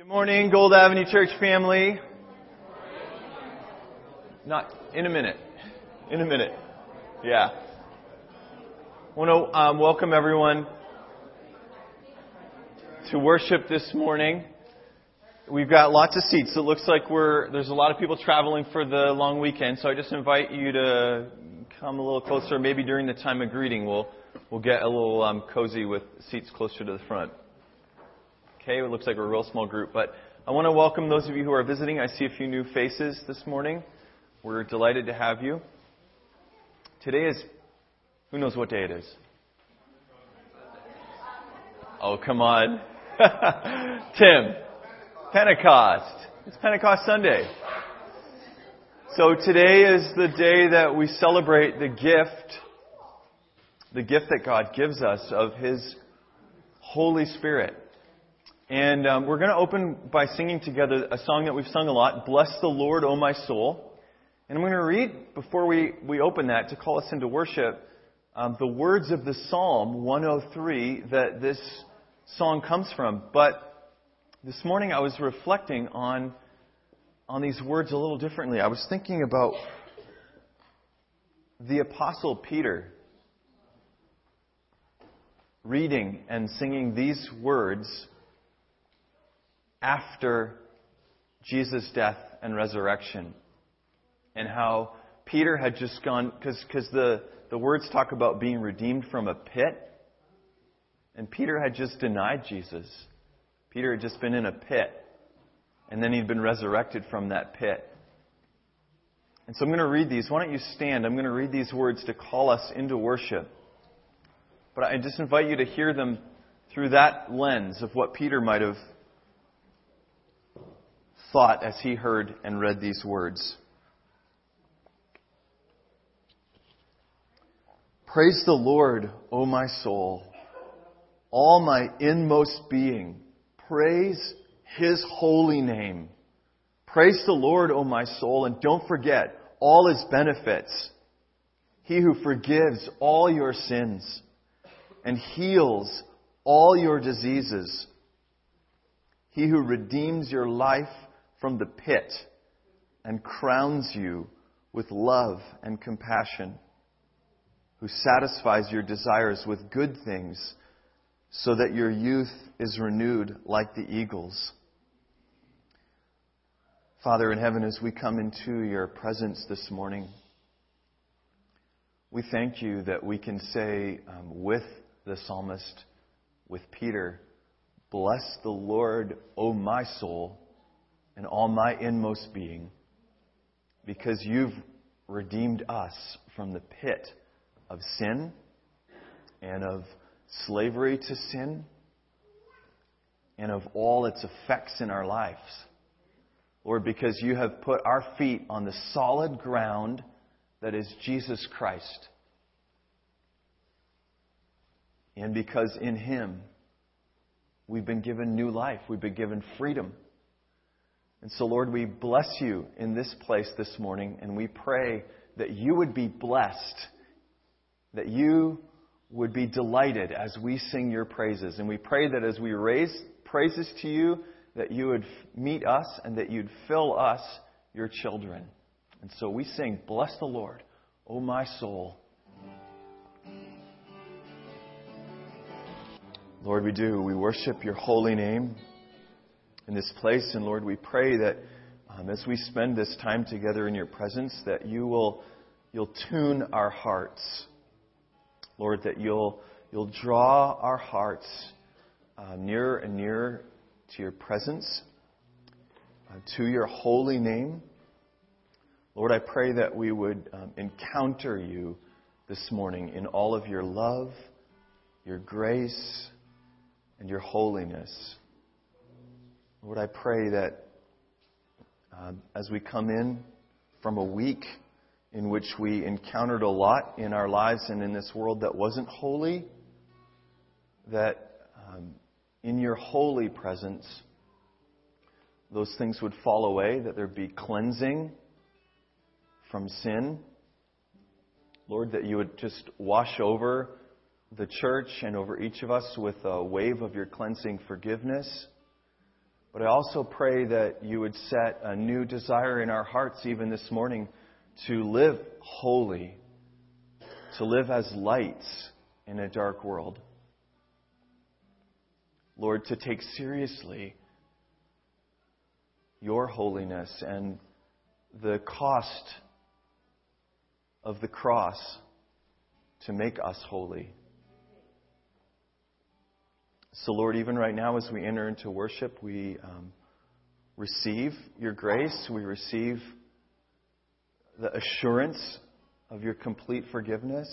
Good morning, Gold Avenue Church family. Not in a minute. In a minute. Yeah. I want to um, welcome everyone to worship this morning. We've got lots of seats. It looks like we're there's a lot of people traveling for the long weekend, so I just invite you to come a little closer. Maybe during the time of greeting, we'll we'll get a little um, cozy with seats closer to the front. Okay, it looks like we're a real small group, but I want to welcome those of you who are visiting. I see a few new faces this morning. We're delighted to have you. Today is, who knows what day it is? Oh, come on. Tim, Pentecost. It's Pentecost Sunday. So today is the day that we celebrate the gift, the gift that God gives us of His Holy Spirit. And um, we're going to open by singing together a song that we've sung a lot, Bless the Lord, O my soul. And I'm going to read, before we, we open that, to call us into worship, um, the words of the Psalm 103 that this song comes from. But this morning I was reflecting on, on these words a little differently. I was thinking about the Apostle Peter reading and singing these words after Jesus' death and resurrection. And how Peter had just gone, because the, the words talk about being redeemed from a pit. And Peter had just denied Jesus. Peter had just been in a pit. And then he'd been resurrected from that pit. And so I'm going to read these. Why don't you stand? I'm going to read these words to call us into worship. But I just invite you to hear them through that lens of what Peter might have thought as he heard and read these words. Praise the Lord, O my soul, all my inmost being. Praise his holy name. Praise the Lord, O my soul, and don't forget all his benefits. He who forgives all your sins and heals all your diseases. He who redeems your life from the pit and crowns you with love and compassion, who satisfies your desires with good things so that your youth is renewed like the eagles. Father in heaven, as we come into your presence this morning, we thank you that we can say um, with the psalmist, with Peter, Bless the Lord, O my soul and all my inmost being because you've redeemed us from the pit of sin and of slavery to sin and of all its effects in our lives. Lord, because you have put our feet on the solid ground that is Jesus Christ. And because in Him we've been given new life, we've been given freedom. And so, Lord, we bless you in this place this morning, and we pray that you would be blessed, that you would be delighted as we sing your praises. And we pray that as we raise praises to you, that you would meet us and that you'd fill us, your children. And so we sing, Bless the Lord, O my soul. Lord, we do. We worship your holy name in this place. And Lord, we pray that um, as we spend this time together in your presence, that you will you'll tune our hearts. Lord, that you'll you'll draw our hearts uh, nearer and nearer to your presence, uh, to your holy name. Lord, I pray that we would um, encounter you this morning in all of your love, your grace, and your holiness. Lord, I pray that uh, as we come in from a week in which we encountered a lot in our lives and in this world that wasn't holy, that um, in your holy presence, those things would fall away, that there'd be cleansing from sin. Lord, that you would just wash over the church and over each of us with a wave of your cleansing forgiveness. But I also pray that you would set a new desire in our hearts, even this morning, to live holy, to live as lights in a dark world. Lord, to take seriously your holiness and the cost of the cross to make us holy. So, Lord, even right now as we enter into worship, we um, receive your grace, we receive the assurance of your complete forgiveness.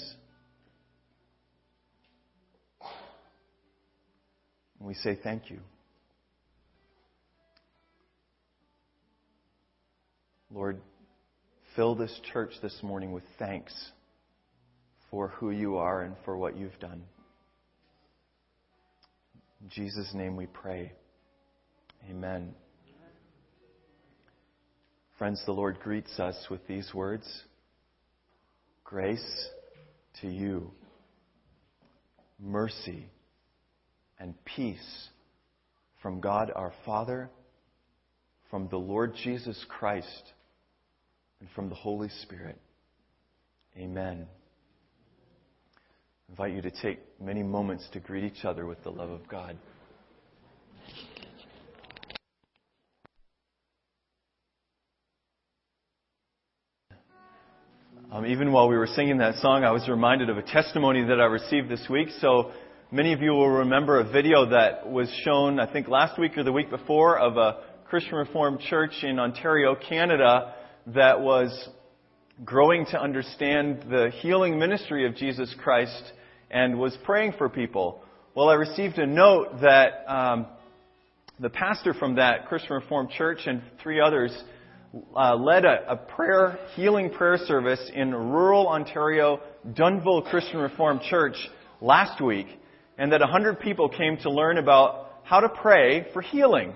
And we say thank you. Lord, fill this church this morning with thanks for who you are and for what you've done. In Jesus' name we pray. Amen. Friends, the Lord greets us with these words Grace to you, mercy and peace from God our Father, from the Lord Jesus Christ, and from the Holy Spirit. Amen. I invite you to take many moments to greet each other with the love of God. Um, even while we were singing that song, I was reminded of a testimony that I received this week. So many of you will remember a video that was shown, I think, last week or the week before of a Christian Reformed church in Ontario, Canada, that was growing to understand the healing ministry of Jesus Christ and was praying for people. Well, I received a note that um, the pastor from that Christian Reformed Church and three others uh, led a, a, prayer, healing prayer service in rural Ontario, Dunnville Christian Reformed Church last week, and that 100 people came to learn about how to pray for healing.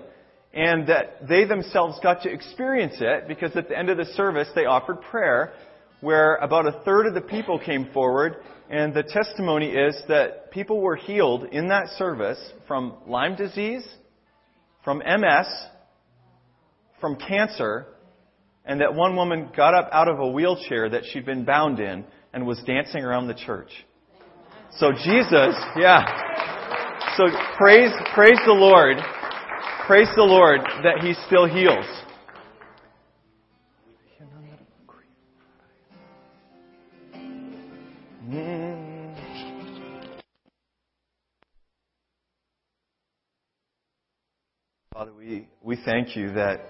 And that they themselves got to experience it because at the end of the service they offered prayer where about a third of the people came forward and the testimony is that people were healed in that service from Lyme disease, from MS, from cancer, and that one woman got up out of a wheelchair that she'd been bound in and was dancing around the church. So Jesus, yeah. So praise, praise the Lord. Praise the Lord that He still heals. Father, we, we thank you that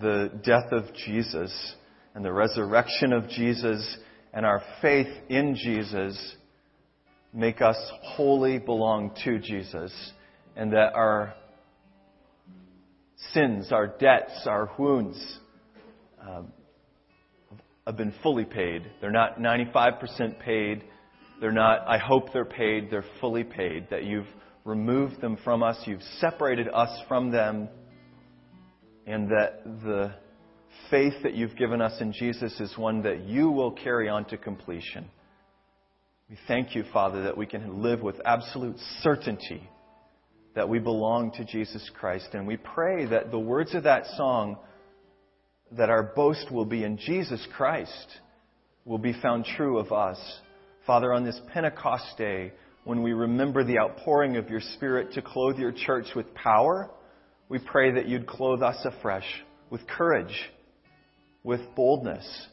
the death of Jesus and the resurrection of Jesus and our faith in Jesus make us wholly belong to Jesus, and that our sins, our debts, our wounds um, have been fully paid. They're not 95% paid. They're not, I hope they're paid. They're fully paid. That you've removed them from us, you've separated us from them, and that the faith that you've given us in Jesus is one that you will carry on to completion. We thank you, Father, that we can live with absolute certainty that we belong to Jesus Christ. And we pray that the words of that song, that our boast will be in Jesus Christ, will be found true of us. Father, on this Pentecost day, when we remember the outpouring of your Spirit to clothe your church with power, we pray that you'd clothe us afresh with courage, with boldness,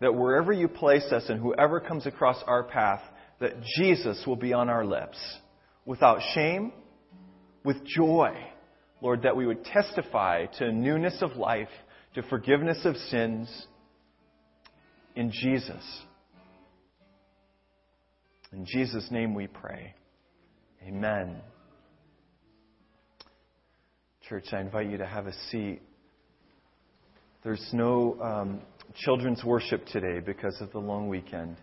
that wherever you place us and whoever comes across our path, that Jesus will be on our lips without shame, with joy, Lord, that we would testify to newness of life, to forgiveness of sins in Jesus. In Jesus' name we pray. Amen. Church, I invite you to have a seat. There's no um, children's worship today because of the long weekend.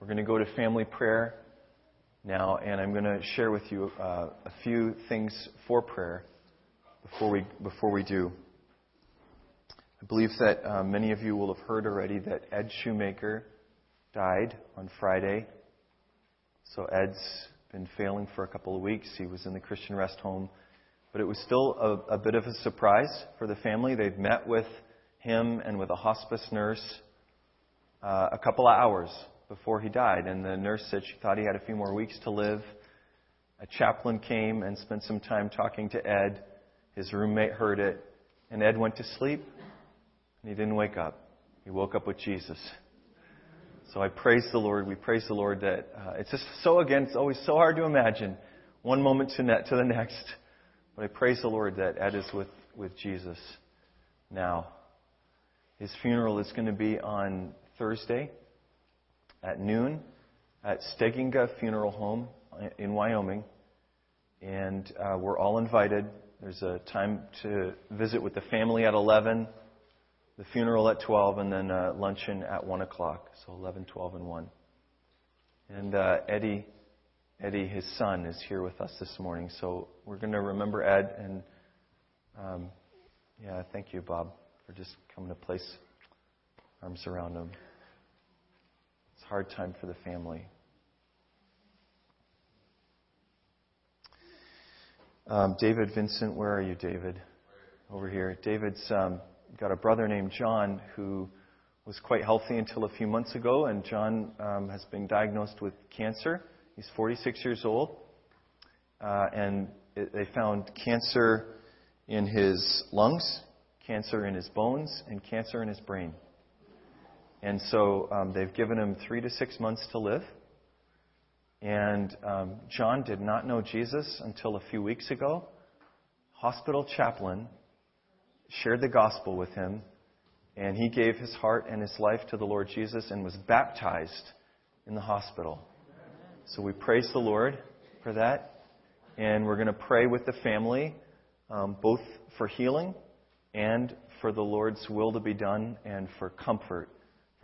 We're going to go to family prayer now, and I'm going to share with you uh, a few things for prayer before we before we do. I believe that uh, many of you will have heard already that Ed Shoemaker died on Friday. So Ed's been failing for a couple of weeks. He was in the Christian rest home. But it was still a, a bit of a surprise for the family. They'd met with him and with a hospice nurse uh, a couple of hours before he died. And the nurse said she thought he had a few more weeks to live. A chaplain came and spent some time talking to Ed. His roommate heard it. And Ed went to sleep. And he didn't wake up. He woke up with Jesus. So I praise the Lord. We praise the Lord that uh, it's just so, again, it's always so hard to imagine one moment to, to the next. But I praise the Lord that Ed is with, with Jesus now. His funeral is going to be on Thursday at noon at Stegenga Funeral Home in Wyoming. And uh, we're all invited. There's a time to visit with the family at 11 the funeral at 12, and then uh, luncheon at 1 o'clock. So 11, 12, and 1. And uh, Eddie, Eddie, his son, is here with us this morning. So we're going to remember Ed. And um, yeah, thank you, Bob, for just coming to place arms around him. It's a hard time for the family. Um, David Vincent, where are you, David? Over here. David's. Um, got a brother named John who was quite healthy until a few months ago, and John um, has been diagnosed with cancer. He's 46 years old, uh, and it, they found cancer in his lungs, cancer in his bones, and cancer in his brain. And so um, they've given him three to six months to live. And um, John did not know Jesus until a few weeks ago. Hospital chaplain shared the gospel with him, and he gave his heart and his life to the Lord Jesus and was baptized in the hospital. So we praise the Lord for that, and we're going to pray with the family, um, both for healing and for the Lord's will to be done and for comfort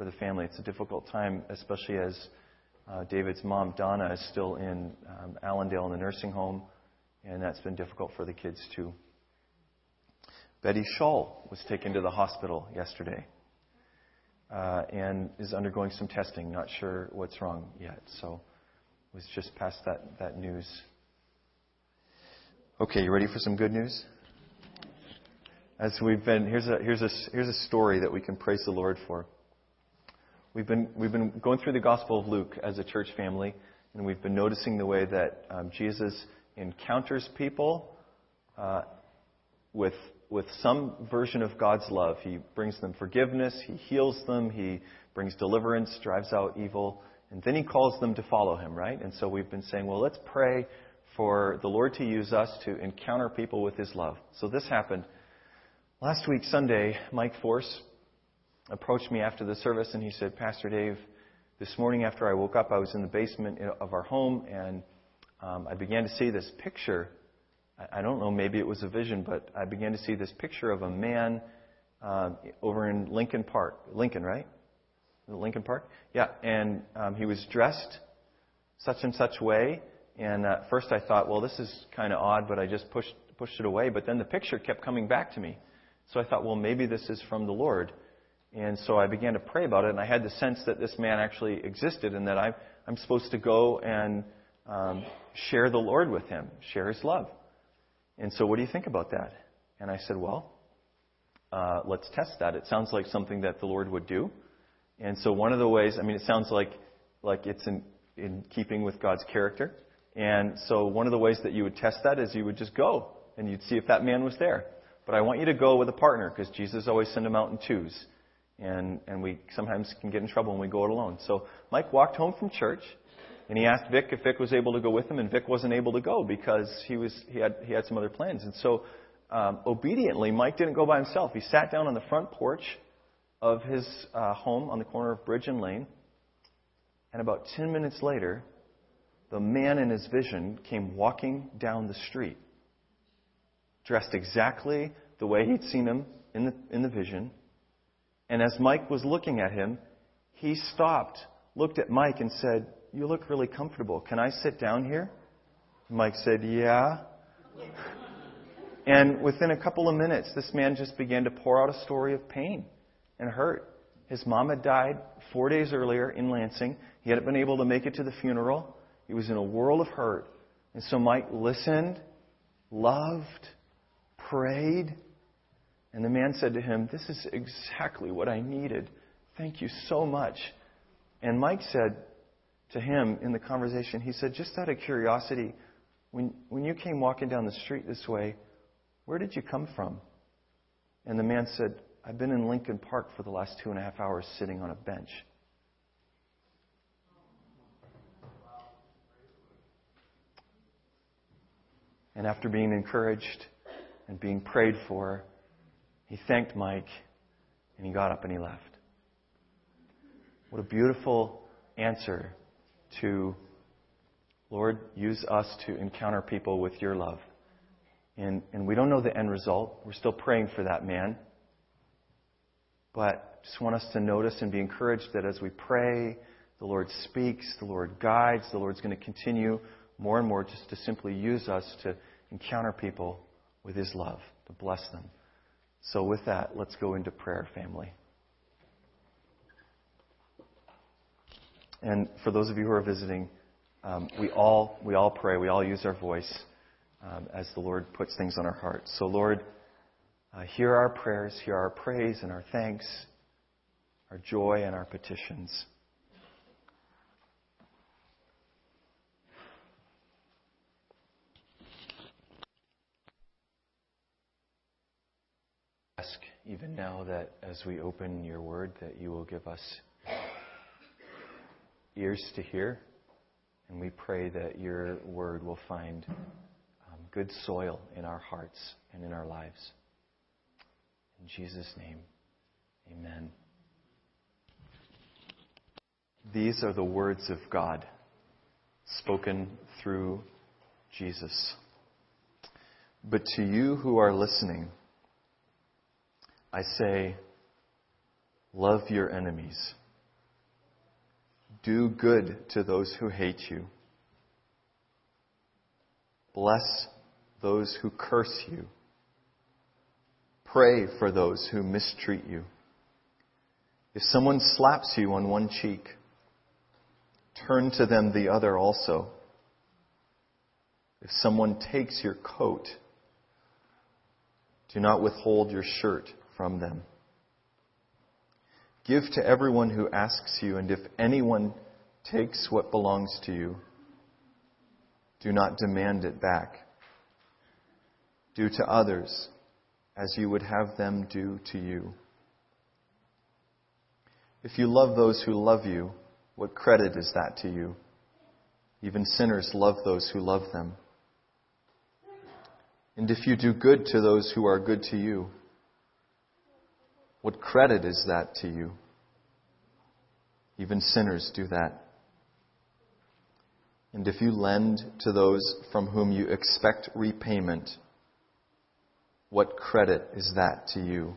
for the family. It's a difficult time, especially as uh, David's mom, Donna, is still in um, Allendale in the nursing home, and that's been difficult for the kids too. Betty Shull was taken to the hospital yesterday uh, and is undergoing some testing. Not sure what's wrong yet. So was just past that, that news. Okay, you ready for some good news? As we've been, here's a, here's a, here's a story that we can praise the Lord for. We've been, we've been going through the Gospel of Luke as a church family, and we've been noticing the way that um, Jesus encounters people uh, with with some version of God's love. He brings them forgiveness, He heals them, He brings deliverance, drives out evil, and then He calls them to follow Him, right? And so we've been saying, well, let's pray for the Lord to use us to encounter people with His love. So this happened. Last week, Sunday, Mike Force approached me after the service and he said, Pastor Dave, this morning after I woke up, I was in the basement of our home and um, I began to see this picture I don't know, maybe it was a vision, but I began to see this picture of a man uh, over in Lincoln Park. Lincoln, right? Lincoln Park? Yeah, and um, he was dressed such and such way. And at first I thought, well, this is kind of odd, but I just pushed pushed it away. But then the picture kept coming back to me. So I thought, well, maybe this is from the Lord. And so I began to pray about it, and I had the sense that this man actually existed and that I, I'm supposed to go and um, share the Lord with him, share his love. And so, what do you think about that? And I said, Well, uh, let's test that. It sounds like something that the Lord would do. And so, one of the ways, I mean, it sounds like like it's in, in keeping with God's character. And so, one of the ways that you would test that is you would just go and you'd see if that man was there. But I want you to go with a partner because Jesus always sent them out in twos. And, and we sometimes can get in trouble when we go it alone. So Mike walked home from church and he asked Vic if Vic was able to go with him, and Vic wasn't able to go because he was he had he had some other plans. And so, um, obediently, Mike didn't go by himself. He sat down on the front porch of his uh, home on the corner of Bridge and Lane. And about ten minutes later, the man in his vision came walking down the street, dressed exactly the way he'd seen him in the in the vision. And as Mike was looking at him, he stopped, looked at Mike, and said, you look really comfortable. Can I sit down here? Mike said, Yeah. And within a couple of minutes, this man just began to pour out a story of pain and hurt. His mom had died four days earlier in Lansing. He hadn't been able to make it to the funeral. He was in a world of hurt. And so Mike listened, loved, prayed. And the man said to him, This is exactly what I needed. Thank you so much. And Mike said to him in the conversation, he said, Just out of curiosity, when, when you came walking down the street this way, where did you come from? And the man said, I've been in Lincoln Park for the last two and a half hours sitting on a bench. And after being encouraged and being prayed for, he thanked Mike and he got up and he left. What a beautiful answer to, Lord, use us to encounter people with your love. And, and we don't know the end result. We're still praying for that man. But just want us to notice and be encouraged that as we pray, the Lord speaks, the Lord guides, the Lord's going to continue more and more just to simply use us to encounter people with His love, to bless them. So, with that, let's go into prayer, family. And for those of you who are visiting, um, we all we all pray. We all use our voice um, as the Lord puts things on our hearts. So, Lord, uh, hear our prayers, hear our praise and our thanks, our joy and our petitions. Ask even now that as we open your word, that you will give us ears to hear, and we pray that your word will find um, good soil in our hearts and in our lives. In Jesus' name, amen. These are the words of God spoken through Jesus. But to you who are listening, I say, love your enemies. Do good to those who hate you. Bless those who curse you. Pray for those who mistreat you. If someone slaps you on one cheek, turn to them the other also. If someone takes your coat, do not withhold your shirt from them. Give to everyone who asks you, and if anyone takes what belongs to you, do not demand it back. Do to others as you would have them do to you. If you love those who love you, what credit is that to you? Even sinners love those who love them. And if you do good to those who are good to you, what credit is that to you? Even sinners do that. And if you lend to those from whom you expect repayment, what credit is that to you?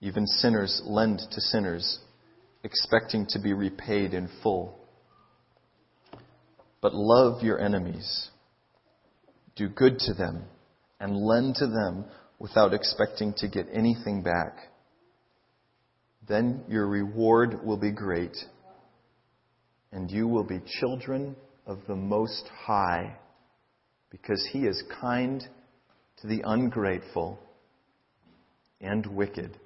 Even sinners lend to sinners, expecting to be repaid in full. But love your enemies. Do good to them and lend to them without expecting to get anything back. Then your reward will be great, and you will be children of the Most High, because He is kind to the ungrateful and wicked.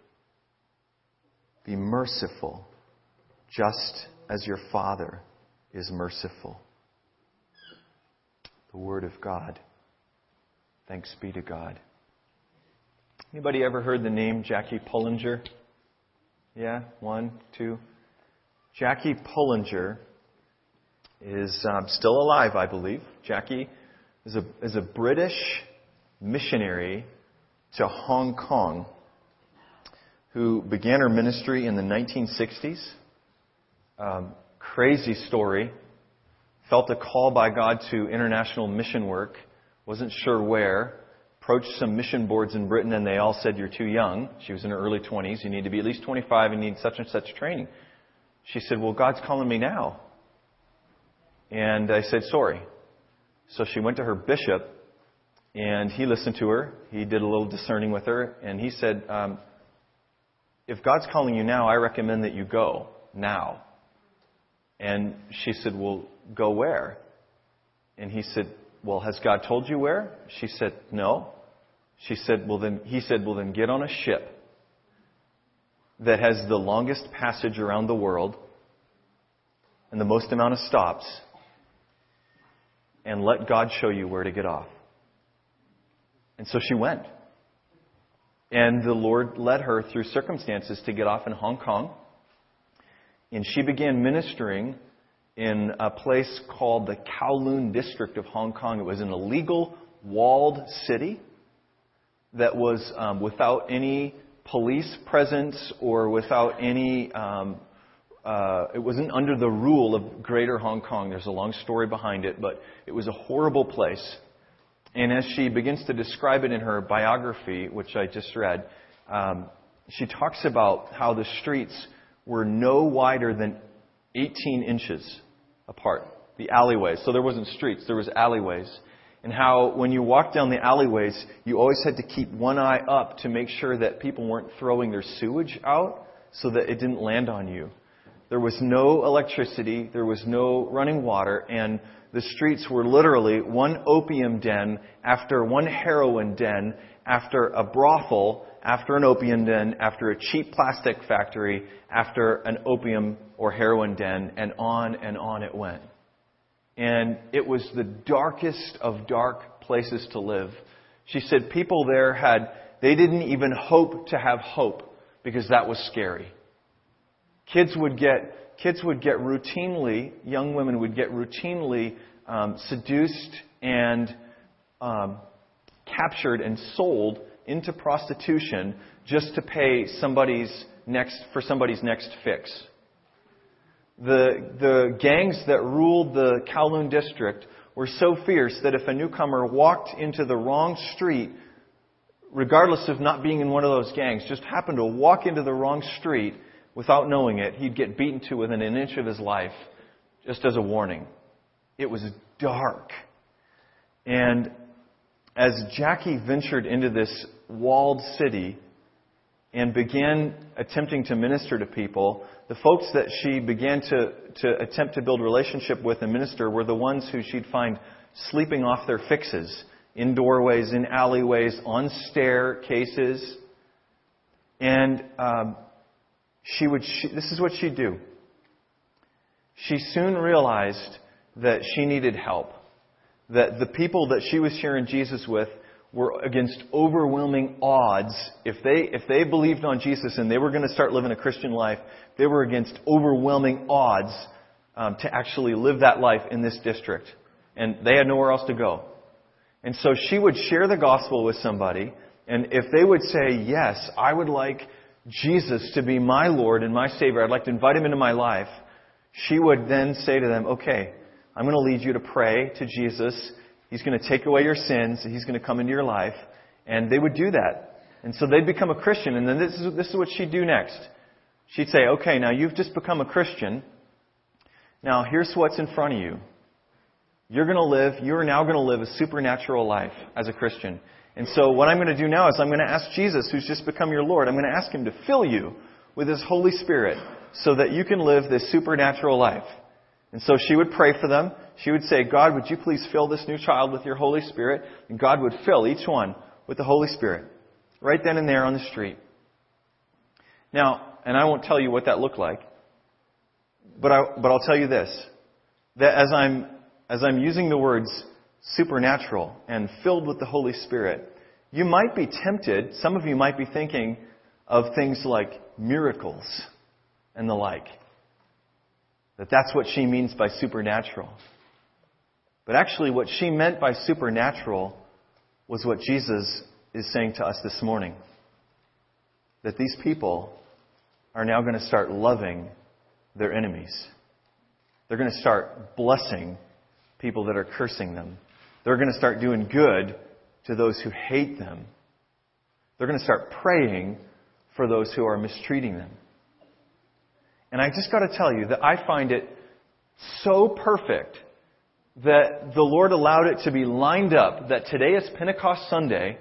Be merciful, just as your Father is merciful. The Word of God. Thanks be to God. Anybody ever heard the name Jackie Pullinger? Yeah, one, two. Jackie Pullinger is um, still alive, I believe. Jackie is a, is a British missionary to Hong Kong who began her ministry in the 1960s. Um, crazy story. Felt a call by God to international mission work. Wasn't sure where. Approached some mission boards in Britain and they all said, You're too young. She was in her early 20s. You need to be at least 25 and need such and such training. She said, Well, God's calling me now. And I said, Sorry. So she went to her bishop and he listened to her. He did a little discerning with her. And he said, um, If God's calling you now, I recommend that you go now. And she said, Well, Go where? And he said, Well, has God told you where? She said, No. She said, Well, then, he said, Well, then get on a ship that has the longest passage around the world and the most amount of stops, and let God show you where to get off. And so she went. And the Lord led her through circumstances to get off in Hong Kong. And she began ministering in a place called the Kowloon district of Hong Kong. It was an illegal walled city that was um, without any police presence or without any. Um, uh, it wasn't under the rule of Greater Hong Kong. There's a long story behind it, but it was a horrible place. And as she begins to describe it in her biography, which I just read, um, she talks about how the streets were no wider than 18 inches apart, the alleyways. So there wasn't streets, there was alleyways. And how when you walked down the alleyways, you always had to keep one eye up to make sure that people weren't throwing their sewage out so that it didn't land on you. There was no electricity, there was no running water, and the streets were literally one opium den after one heroin den after a brothel after an opium den, after a cheap plastic factory, after an opium or heroin den, and on and on it went. And it was the darkest of dark places to live. She said people there had, they didn't even hope to have hope because that was scary. Kids would get, kids would get routinely, young women would get routinely um, seduced and um, captured and sold into prostitution just to pay somebody's next, for somebody's next fix. The, the gangs that ruled the Kowloon district were so fierce that if a newcomer walked into the wrong street, regardless of not being in one of those gangs, just happened to walk into the wrong street without knowing it, he'd get beaten to within an inch of his life, just as a warning. It was dark. And as Jackie ventured into this walled city and began attempting to minister to people, the folks that she began to, to attempt to build relationship with and minister were the ones who she'd find sleeping off their fixes in doorways, in alleyways, on staircases. And um, she would. She, this is what she'd do. She soon realized that she needed help that the people that she was sharing Jesus with were against overwhelming odds. If they, if they believed on Jesus and they were going to start living a Christian life, they were against overwhelming odds um, to actually live that life in this district. And they had nowhere else to go. And so she would share the gospel with somebody, and if they would say, Yes, I would like Jesus to be my Lord and my Savior, I'd like to invite him into my life, she would then say to them, Okay, I'm going to lead you to pray to Jesus. He's going to take away your sins. He's going to come into your life. And they would do that. And so they'd become a Christian. And then this is, this is what she'd do next. She'd say, okay, now you've just become a Christian. Now here's what's in front of you. You're going to live, you're now going to live a supernatural life as a Christian. And so what I'm going to do now is I'm going to ask Jesus, who's just become your Lord, I'm going to ask him to fill you with his Holy Spirit so that you can live this supernatural life. And so she would pray for them. She would say, God, would you please fill this new child with your Holy Spirit? And God would fill each one with the Holy Spirit. Right then and there on the street. Now, and I won't tell you what that looked like, but, I, but I'll tell you this. That as I'm, as I'm using the words supernatural and filled with the Holy Spirit, you might be tempted, some of you might be thinking of things like miracles and the like. That that's what she means by supernatural. But actually, what she meant by supernatural was what Jesus is saying to us this morning. That these people are now going to start loving their enemies. They're going to start blessing people that are cursing them. They're going to start doing good to those who hate them. They're going to start praying for those who are mistreating them. And I just got to tell you that I find it so perfect that the Lord allowed it to be lined up that today is Pentecost Sunday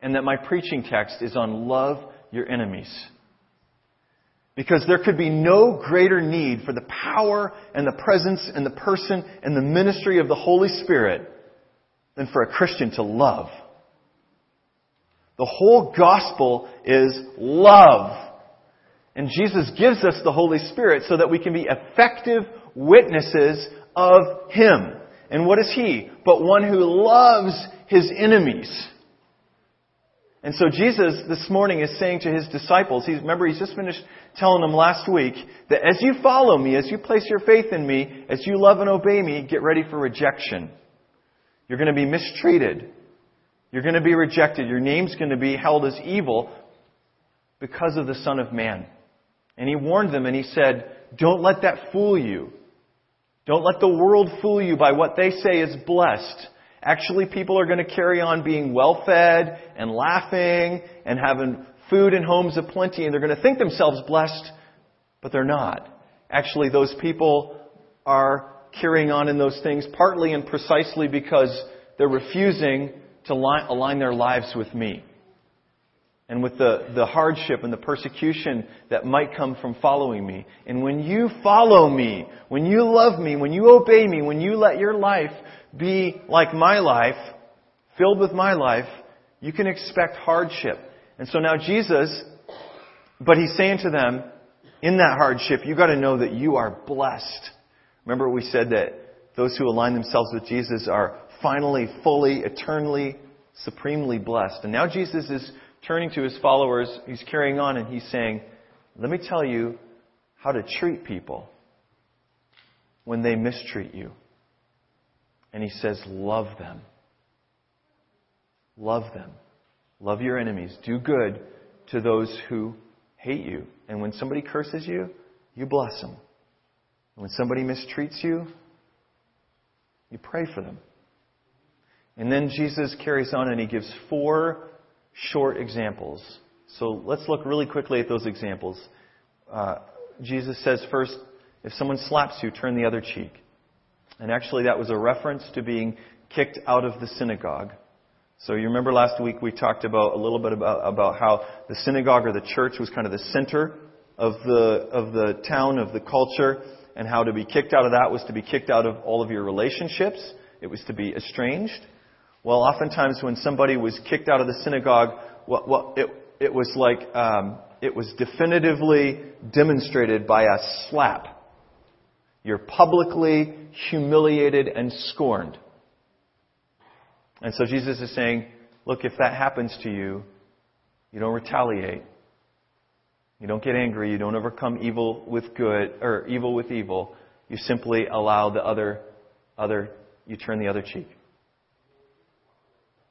and that my preaching text is on love your enemies. Because there could be no greater need for the power and the presence and the person and the ministry of the Holy Spirit than for a Christian to love. The whole gospel is love. And Jesus gives us the Holy Spirit so that we can be effective witnesses of Him. And what is He? But one who loves His enemies. And so Jesus this morning is saying to His disciples, he's, remember He's just finished telling them last week that as you follow me, as you place your faith in me, as you love and obey me, get ready for rejection. You're going to be mistreated. You're going to be rejected. Your name's going to be held as evil because of the Son of Man. And he warned them and he said, Don't let that fool you. Don't let the world fool you by what they say is blessed. Actually, people are going to carry on being well fed and laughing and having food and homes of plenty, and they're going to think themselves blessed, but they're not. Actually, those people are carrying on in those things partly and precisely because they're refusing to align their lives with me and with the, the hardship and the persecution that might come from following me. And when you follow me, when you love me, when you obey me, when you let your life be like my life, filled with my life, you can expect hardship. And so now Jesus, but he's saying to them, in that hardship, you gotta know that you are blessed. Remember we said that those who align themselves with Jesus are finally, fully, eternally, supremely blessed. And now Jesus is turning to his followers, he's carrying on and he's saying, Let me tell you how to treat people when they mistreat you. And he says, Love them. Love them. Love your enemies. Do good to those who hate you. And when somebody curses you, you bless them. And when somebody mistreats you, you pray for them. And then Jesus carries on and he gives four short examples. So let's look really quickly at those examples. Uh, Jesus says first, if someone slaps you, turn the other cheek. And actually, that was a reference to being kicked out of the synagogue. So you remember last week we talked about a little bit about, about how the synagogue or the church was kind of the center of the, of the town, of the culture, and how to be kicked out of that was to be kicked out of all of your relationships. It was to be estranged. Well, oftentimes when somebody was kicked out of the synagogue, well, well it, it was like um, it was definitively demonstrated by a slap. You're publicly humiliated and scorned. And so Jesus is saying, look, if that happens to you, you don't retaliate. You don't get angry. You don't overcome evil with good, or evil with evil. You simply allow the other, other, you turn the other cheek.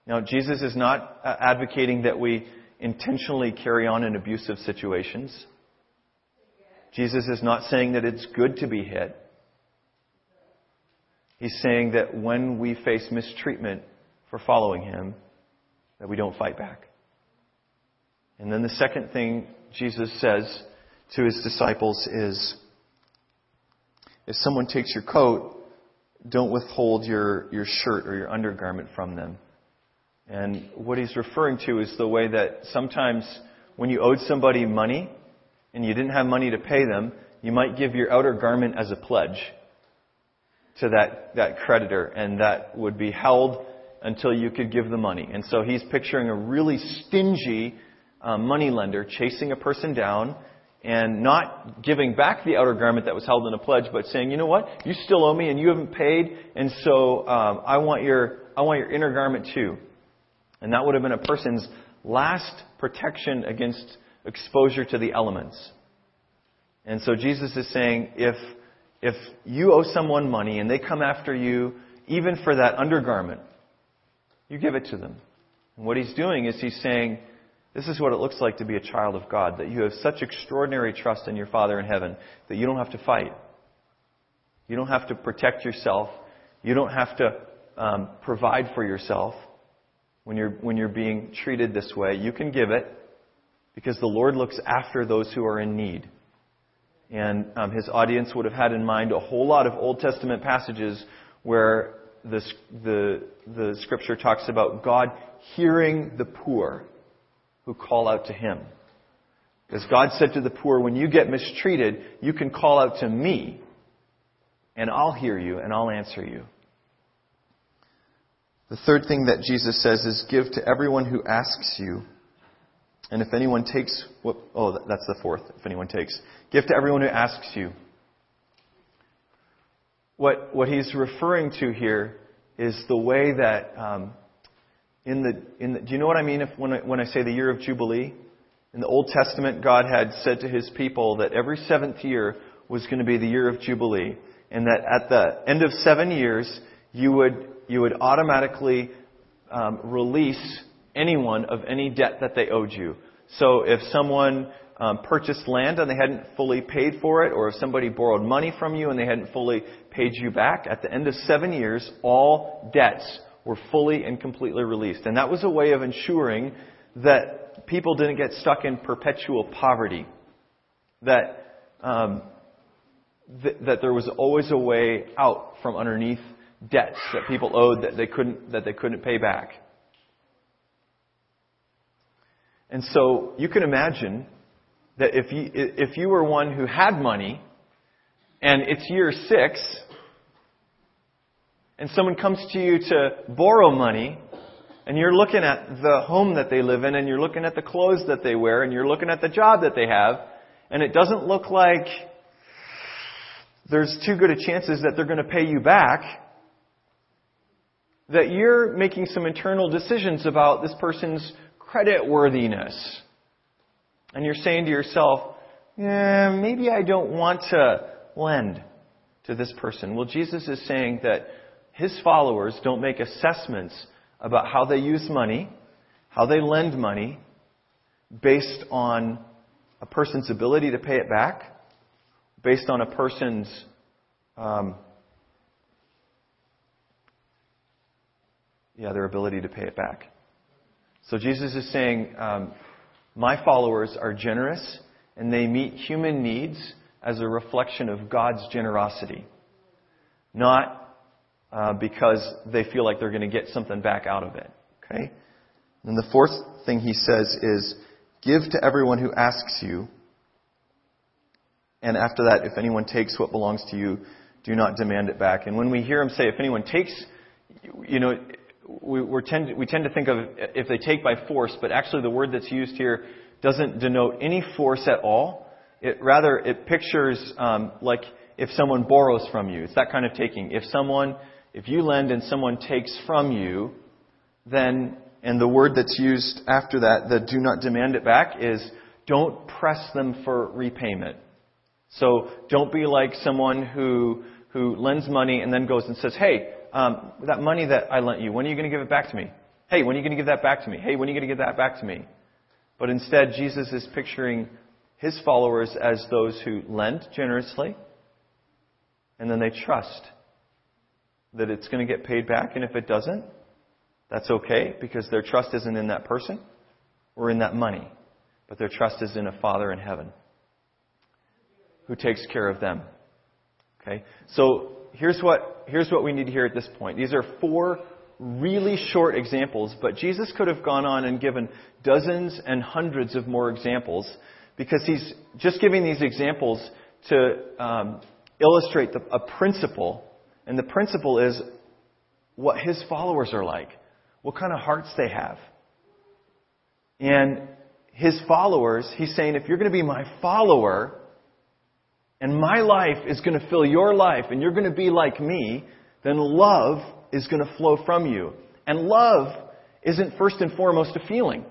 Now, Jesus is not uh, advocating that we intentionally carry on in abusive situations. Jesus is not saying that it's good to be hit. He's saying that when we face mistreatment for following him, that we don't fight back. And then the second thing Jesus says to his disciples is if someone takes your coat, don't withhold your, your shirt or your undergarment from them. And what he's referring to is the way that sometimes when you owed somebody money and you didn't have money to pay them, you might give your outer garment as a pledge to that, that creditor, and that would be held until you could give the money. And so he's picturing a really stingy uh, moneylender chasing a person down and not giving back the outer garment that was held in a pledge, but saying, you know what, you still owe me and you haven't paid, and so um, I want your I want your inner garment too. And that would have been a person's last protection against exposure to the elements. And so Jesus is saying if, if you owe someone money and they come after you, even for that undergarment, you give it to them. And what he's doing is he's saying, this is what it looks like to be a child of God, that you have such extraordinary trust in your Father in heaven that you don't have to fight. You don't have to protect yourself. You don't have to um, provide for yourself when you're, when you're being treated this way. You can give it because the Lord looks after those who are in need. And um, his audience would have had in mind a whole lot of Old Testament passages where the, the, the scripture talks about God hearing the poor who call out to him. Because God said to the poor, when you get mistreated, you can call out to me, and I'll hear you, and I'll answer you. The third thing that Jesus says is give to everyone who asks you. And if anyone takes what, oh, that's the fourth, if anyone takes. Give to everyone who asks you. What, what he's referring to here is the way that, um, in the, in the, do you know what I mean if, when, I, when I say the year of Jubilee? In the Old Testament, God had said to his people that every seventh year was going to be the year of Jubilee. And that at the end of seven years, you would, you would automatically um, release anyone of any debt that they owed you. So if someone um, purchased land and they hadn't fully paid for it, or if somebody borrowed money from you and they hadn't fully paid you back, at the end of seven years, all debts were fully and completely released. And that was a way of ensuring that people didn't get stuck in perpetual poverty. That, um, th- that there was always a way out from underneath debts that people owed that they couldn't, that they couldn't pay back. And so you can imagine that if you, if you were one who had money and it's year six and someone comes to you to borrow money and you're looking at the home that they live in and you're looking at the clothes that they wear and you're looking at the job that they have and it doesn't look like there's too good a chances that they're going to pay you back, that you're making some internal decisions about this person's credit worthiness. And you're saying to yourself, yeah, maybe I don't want to lend to this person. Well, Jesus is saying that his followers don't make assessments about how they use money, how they lend money, based on a person's ability to pay it back, based on a person's um, yeah, their ability to pay it back. So Jesus is saying, um, my followers are generous and they meet human needs as a reflection of God's generosity, not uh, because they feel like they're going to get something back out of it. Okay. And the fourth thing he says is, give to everyone who asks you. And after that, if anyone takes what belongs to you, do not demand it back. And when we hear him say, if anyone takes, you know, we, tend, we tend to think of if they take by force, but actually the word that's used here doesn't denote any force at all. It rather it pictures um, like if someone borrows from you. It's that kind of taking. If someone, if you lend and someone takes from you, then and the word that's used after that, the do not demand it back, is don't press them for repayment. So don't be like someone who who lends money and then goes and says, "Hey, um, that money that I lent you, when are you going to give it back to me? Hey, when are you going to give that back to me? Hey, when are you going to give that back to me? But instead, Jesus is picturing his followers as those who lend generously and then they trust that it's going to get paid back. And if it doesn't, that's okay because their trust isn't in that person or in that money, but their trust is in a Father in heaven who takes care of them. Okay? So here's what, here's what we need to hear at this point. These are four really short examples, but Jesus could have gone on and given dozens and hundreds of more examples because he's just giving these examples to um, illustrate the, a principle. And the principle is what his followers are like, what kind of hearts they have. And his followers, he's saying, if you're going to be my follower, and my life is going to fill your life and you're going to be like me, then love is going to flow from you. And love isn't first and foremost a feeling.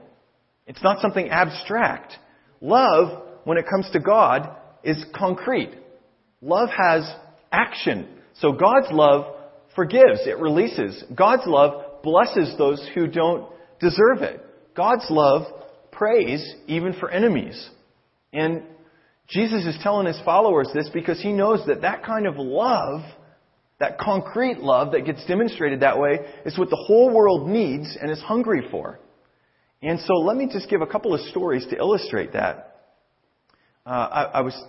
It's not something abstract. Love, when it comes to God, is concrete. Love has action. So God's love forgives, it releases. God's love blesses those who don't deserve it. God's love prays even for enemies. And Jesus is telling his followers this because he knows that that kind of love, that concrete love that gets demonstrated that way, is what the whole world needs and is hungry for. And so let me just give a couple of stories to illustrate that. Uh, I, I, was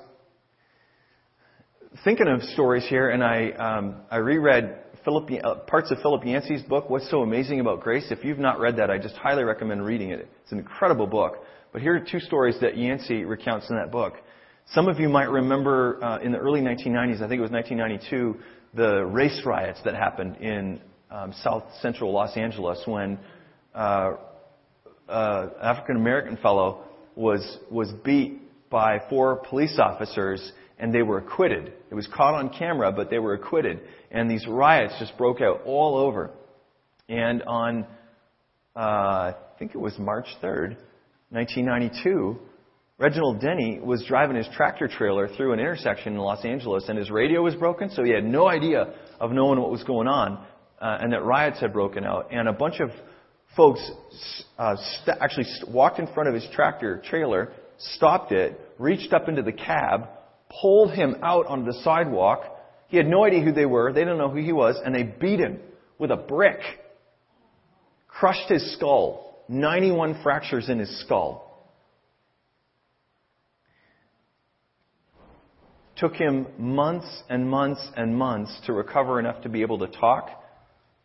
thinking of stories here, and I, um, I reread Philip, uh, parts of Philip Yancey's book, What's So Amazing About Grace. If you've not read that, I just highly recommend reading it. It's an incredible book. But here are two stories that Yancey recounts in that book. Some of you might remember uh, in the early 1990s, I think it was 1992, the race riots that happened in um, south central Los Angeles when uh, uh, African American fellow was was beat by four police officers and they were acquitted. It was caught on camera, but they were acquitted. And these riots just broke out all over. And on, uh, I think it was March 3rd, 1992, Reginald Denny was driving his tractor trailer through an intersection in Los Angeles, and his radio was broken, so he had no idea of knowing what was going on, uh, and that riots had broken out. And a bunch of folks uh, st- actually st- walked in front of his tractor trailer, stopped it, reached up into the cab, pulled him out onto the sidewalk. He had no idea who they were. They didn't know who he was, and they beat him with a brick. Crushed his skull. 91 fractures in his skull. Took him months and months and months to recover enough to be able to talk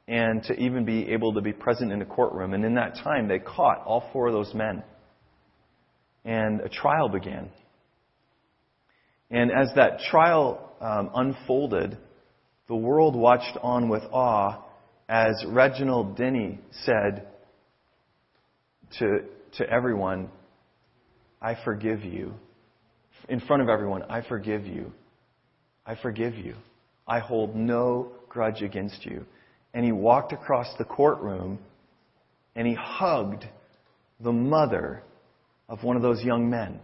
and to even be able to be present in the courtroom. And in that time, they caught all four of those men. And a trial began. And as that trial um, unfolded, the world watched on with awe as Reginald Denny said to, to everyone, I forgive you. In front of everyone, I forgive you. I forgive you. I hold no grudge against you. And he walked across the courtroom and he hugged the mother of one of those young men.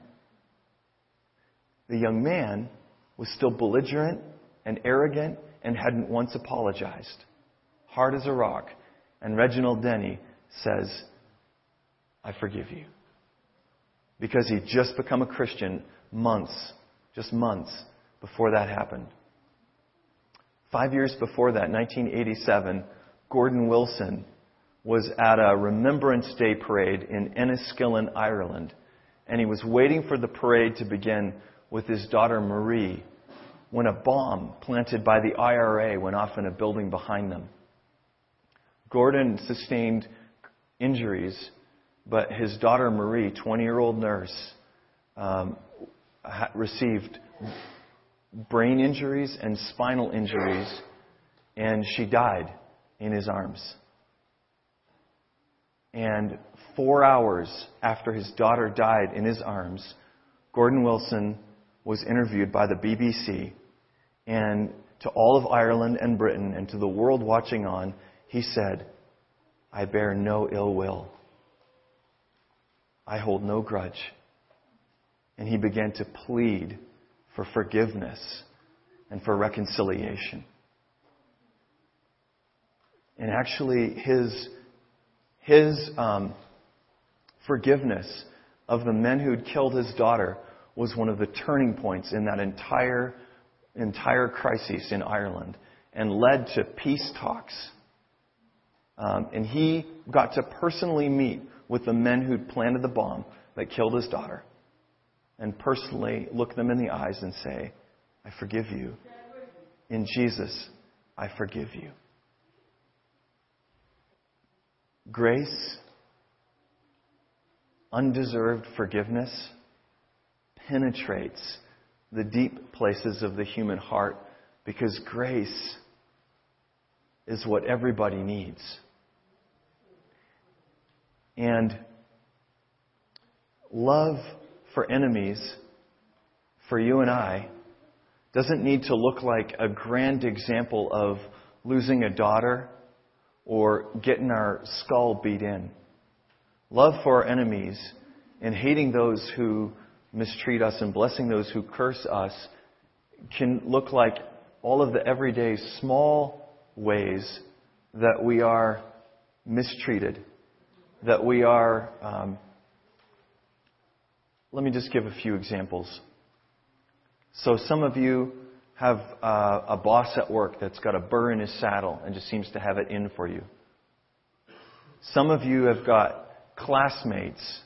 The young man was still belligerent and arrogant and hadn't once apologized. Hard as a rock. And Reginald Denny says, I forgive you. Because he'd just become a Christian months, just months before that happened. Five years before that, 1987, Gordon Wilson was at a Remembrance Day parade in Enniskillen, Ireland, and he was waiting for the parade to begin with his daughter Marie when a bomb planted by the IRA went off in a building behind them. Gordon sustained injuries, but his daughter Marie, 20 year old nurse, um, received brain injuries and spinal injuries, and she died in his arms. And four hours after his daughter died in his arms, Gordon Wilson was interviewed by the BBC, and to all of Ireland and Britain and to the world watching on, he said, I bear no ill will. I hold no grudge. And he began to plead for forgiveness and for reconciliation. And actually, his, his um, forgiveness of the men who'd killed his daughter was one of the turning points in that entire, entire crisis in Ireland and led to peace talks. Um, and he got to personally meet with the men who'd planted the bomb that killed his daughter and personally look them in the eyes and say, I forgive you. In Jesus, I forgive you. Grace, undeserved forgiveness, penetrates the deep places of the human heart because grace is what everybody needs. And love for enemies, for you and I, doesn't need to look like a grand example of losing a daughter or getting our skull beat in. Love for our enemies and hating those who mistreat us and blessing those who curse us can look like all of the everyday small ways that we are mistreated, that we are. Um, let me just give a few examples. So, some of you have uh, a boss at work that's got a burr in his saddle and just seems to have it in for you. Some of you have got classmates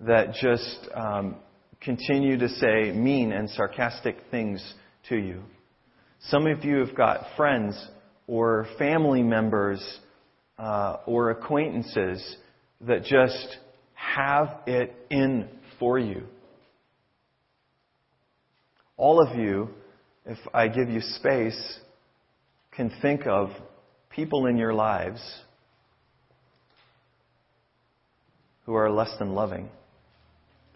that just um, continue to say mean and sarcastic things to you. Some of you have got friends or family members uh, or acquaintances that just have it in for you. All of you, if I give you space, can think of people in your lives who are less than loving,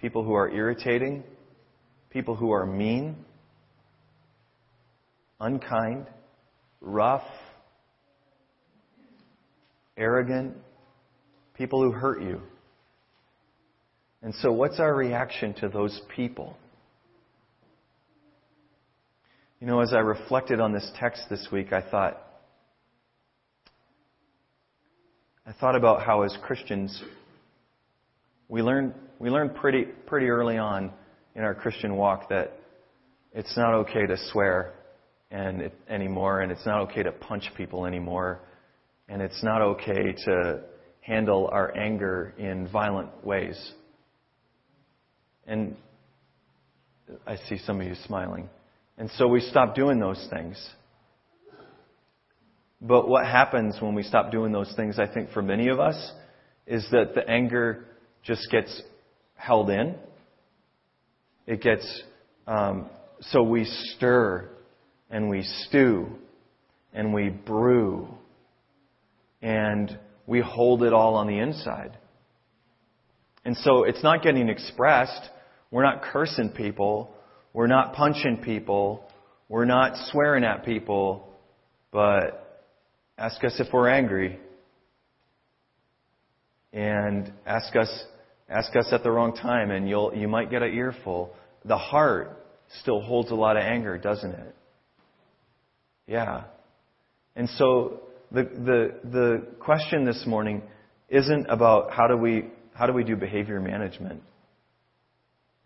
people who are irritating, people who are mean, unkind, rough, arrogant, people who hurt you. And so, what's our reaction to those people? You know, as I reflected on this text this week, I thought, I thought about how as Christians, we learn, we learn pretty, pretty early on in our Christian walk that it's not okay to swear and it, anymore, and it's not okay to punch people anymore, and it's not okay to handle our anger in violent ways. And I see some of you smiling. And so we stop doing those things. But what happens when we stop doing those things, I think, for many of us, is that the anger just gets held in. It gets, um, so we stir and we stew and we brew and we hold it all on the inside. And so it's not getting expressed. We're not cursing people. We're not punching people. We're not swearing at people. But ask us if we're angry. And ask us, ask us at the wrong time and you'll, you might get an earful. The heart still holds a lot of anger, doesn't it? Yeah. And so the, the, the question this morning isn't about how do we, how do we do behavior management.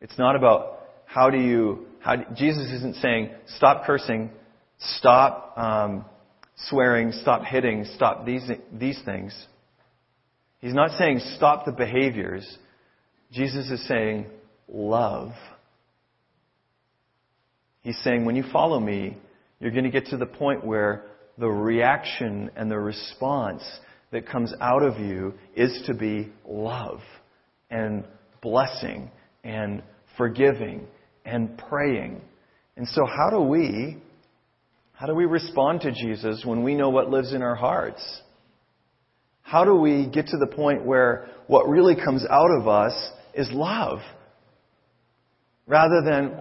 It's not about how do you, how, Jesus isn't saying stop cursing, stop um, swearing, stop hitting, stop these, these things. He's not saying stop the behaviors. Jesus is saying love. He's saying when you follow me, you're going to get to the point where the reaction and the response that comes out of you is to be love and blessing and forgiving and praying. And so how do we how do we respond to Jesus when we know what lives in our hearts? How do we get to the point where what really comes out of us is love? Rather than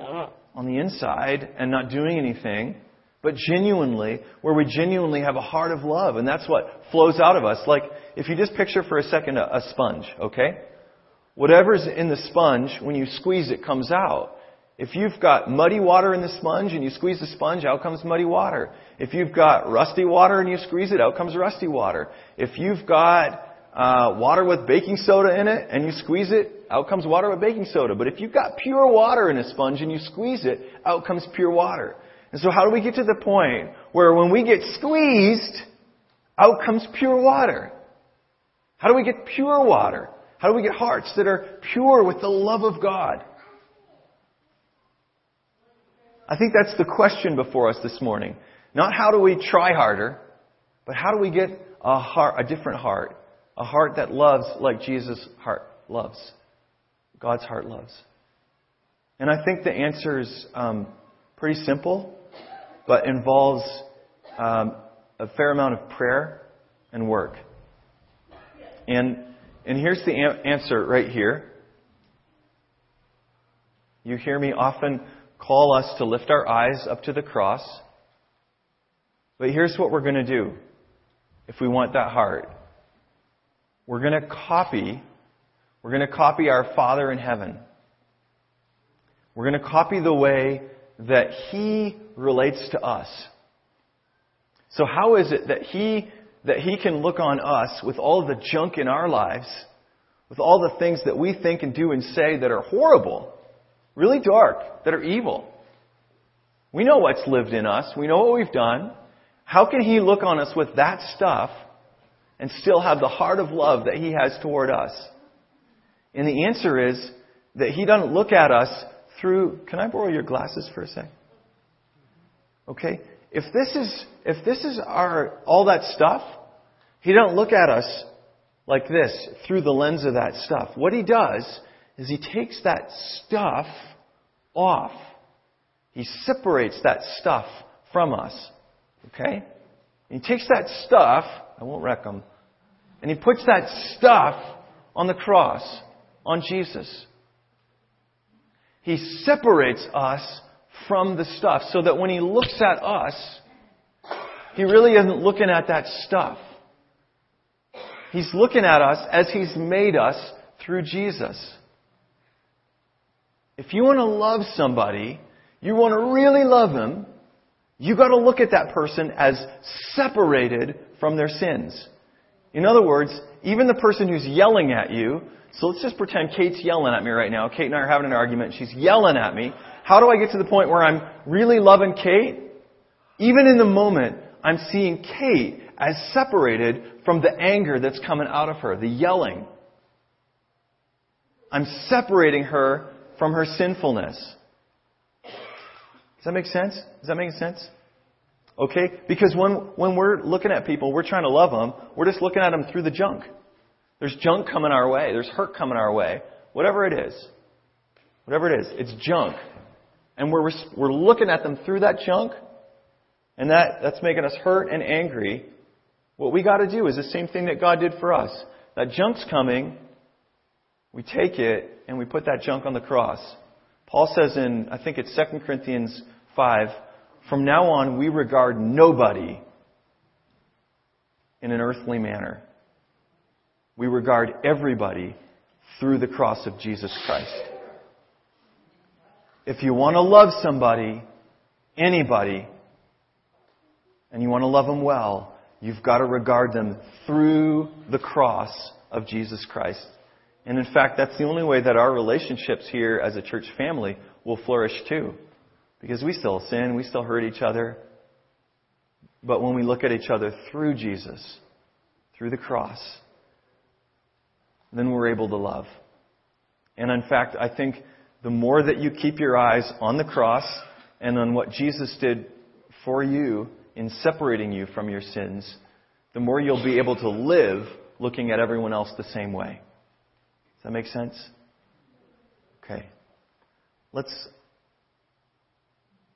on the inside and not doing anything, but genuinely, where we genuinely have a heart of love. And that's what flows out of us. Like, if you just picture for a second a, a sponge, okay? Whatever's in the sponge, when you squeeze it, comes out. If you've got muddy water in the sponge and you squeeze the sponge, out comes muddy water. If you've got rusty water and you squeeze it, out comes rusty water. If you've got uh, water with baking soda in it and you squeeze it, out comes water with baking soda. But if you've got pure water in a sponge and you squeeze it, out comes pure water. And so how do we get to the point where when we get squeezed, out comes pure water? How do we get pure water? How do we get hearts that are pure with the love of God? I think that's the question before us this morning. Not how do we try harder, but how do we get a heart, a different heart, a heart that loves like Jesus' heart loves, God's heart loves. And I think the answer is um, pretty simple but involves um, a fair amount of prayer and work. And, and here's the answer right here. You hear me often call us to lift our eyes up to the cross. But here's what we're going to do if we want that heart. We're going to copy, we're going to copy our Father in heaven. We're going to copy the way that He relates to us. So how is it that He, that He can look on us with all the junk in our lives, with all the things that we think and do and say that are horrible, really dark, that are evil? We know what's lived in us. We know what we've done. How can He look on us with that stuff and still have the heart of love that He has toward us? And the answer is that He doesn't look at us through. Can I borrow your glasses for a sec? Okay? If this is, if this is our, all that stuff, he don't look at us like this through the lens of that stuff. What he does is he takes that stuff off. He separates that stuff from us. Okay? He takes that stuff, I won't wreck them, and he puts that stuff on the cross, on Jesus. He separates us from the stuff so that when he looks at us, he really isn't looking at that stuff. He's looking at us as he's made us through Jesus. If you want to love somebody, you want to really love them, you got to look at that person as separated from their sins. In other words, even the person who's yelling at you, so let's just pretend Kate's yelling at me right now. Kate and I are having an argument. She's yelling at me. How do I get to the point where I'm really loving Kate? Even in the moment, I'm seeing Kate as separated from the anger that's coming out of her, the yelling. I'm separating her from her sinfulness. Does that make sense? Does that make sense? Okay? Because when, when we're looking at people, we're trying to love them, we're just looking at them through the junk. There's junk coming our way. There's hurt coming our way. Whatever it is. Whatever it is. It's junk. And we're, we're looking at them through that junk, and that, that's making us hurt and angry. What we gotta do is the same thing that God did for us. That junk's coming, we take it, and we put that junk on the cross. Paul says in, I think it's 2 Corinthians 5, from now on we regard nobody in an earthly manner. We regard everybody through the cross of Jesus Christ. If you want to love somebody, anybody, and you want to love them well, you've got to regard them through the cross of Jesus Christ. And in fact, that's the only way that our relationships here as a church family will flourish too. Because we still sin, we still hurt each other. But when we look at each other through Jesus, through the cross, then we're able to love. And in fact, I think the more that you keep your eyes on the cross and on what Jesus did for you in separating you from your sins, the more you'll be able to live looking at everyone else the same way Does that make sense? Okay. Let's.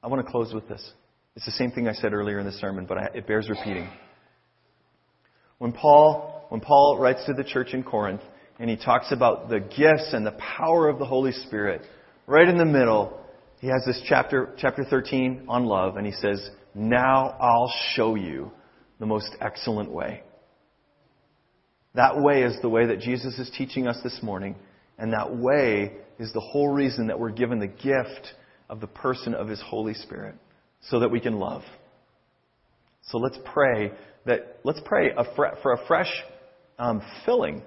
I want to close with this. It's the same thing I said earlier in the sermon, but it bears repeating. When Paul, when Paul writes to the church in Corinth, and he talks about the gifts and the power of the Holy Spirit, right in the middle, he has this chapter, chapter 13 on love, and he says, Now I'll show you the most excellent way. That way is the way that Jesus is teaching us this morning. And that way is the whole reason that we're given the gift of the person of His Holy Spirit so that we can love. So let's pray that, let's pray for a fresh um, filling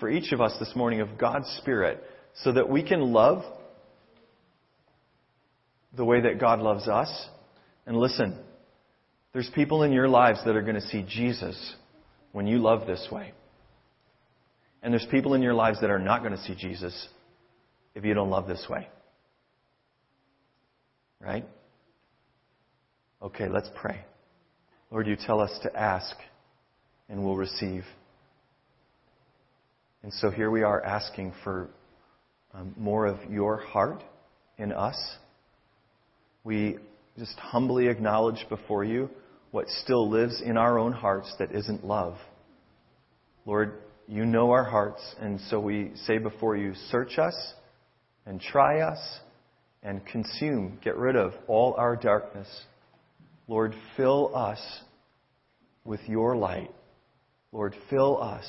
for each of us this morning of God's Spirit so that we can love the way that God loves us. And listen, there's people in your lives that are going to see Jesus when you love this way. And there's people in your lives that are not going to see Jesus if you don't love this way. Right? Okay, let's pray. Lord, you tell us to ask and we'll receive. And so here we are asking for um, more of your heart in us. We just humbly acknowledge before you what still lives in our own hearts that isn't love. Lord, you know our hearts, and so we say before you, search us and try us and consume, get rid of all our darkness. Lord, fill us with your light. Lord, fill us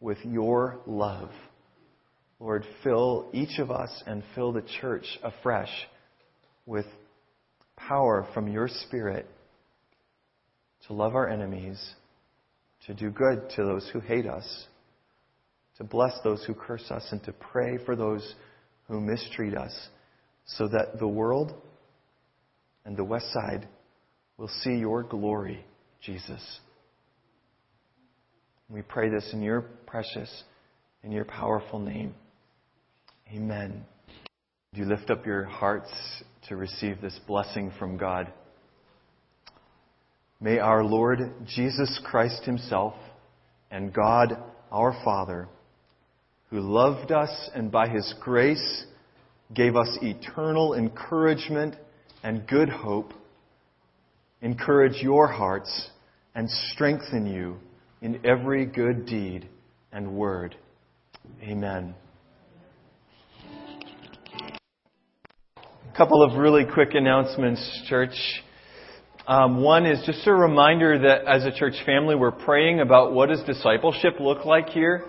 with your love. Lord, fill each of us and fill the church afresh with power from your Spirit to love our enemies to do good to those who hate us, to bless those who curse us, and to pray for those who mistreat us, so that the world and the West Side will see your glory, Jesus. We pray this in your precious and your powerful name. Amen. Do you lift up your hearts to receive this blessing from God? May our Lord Jesus Christ Himself and God our Father, who loved us and by his grace gave us eternal encouragement and good hope, encourage your hearts and strengthen you in every good deed and word. Amen. A couple of really quick announcements, church. Um, one is just a reminder that as a church family, we're praying about what does discipleship look like here?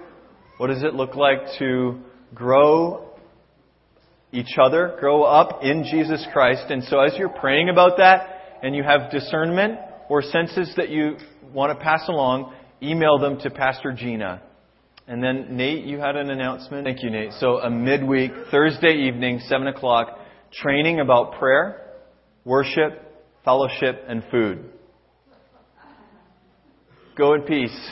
What does it look like to grow each other, grow up in Jesus Christ? And so as you're praying about that and you have discernment or senses that you want to pass along, email them to Pastor Gina. And then, Nate, you had an announcement. Thank you, Nate. So, a midweek, Thursday evening, 7 o'clock, training about prayer, worship, fellowship, and food. Go in peace.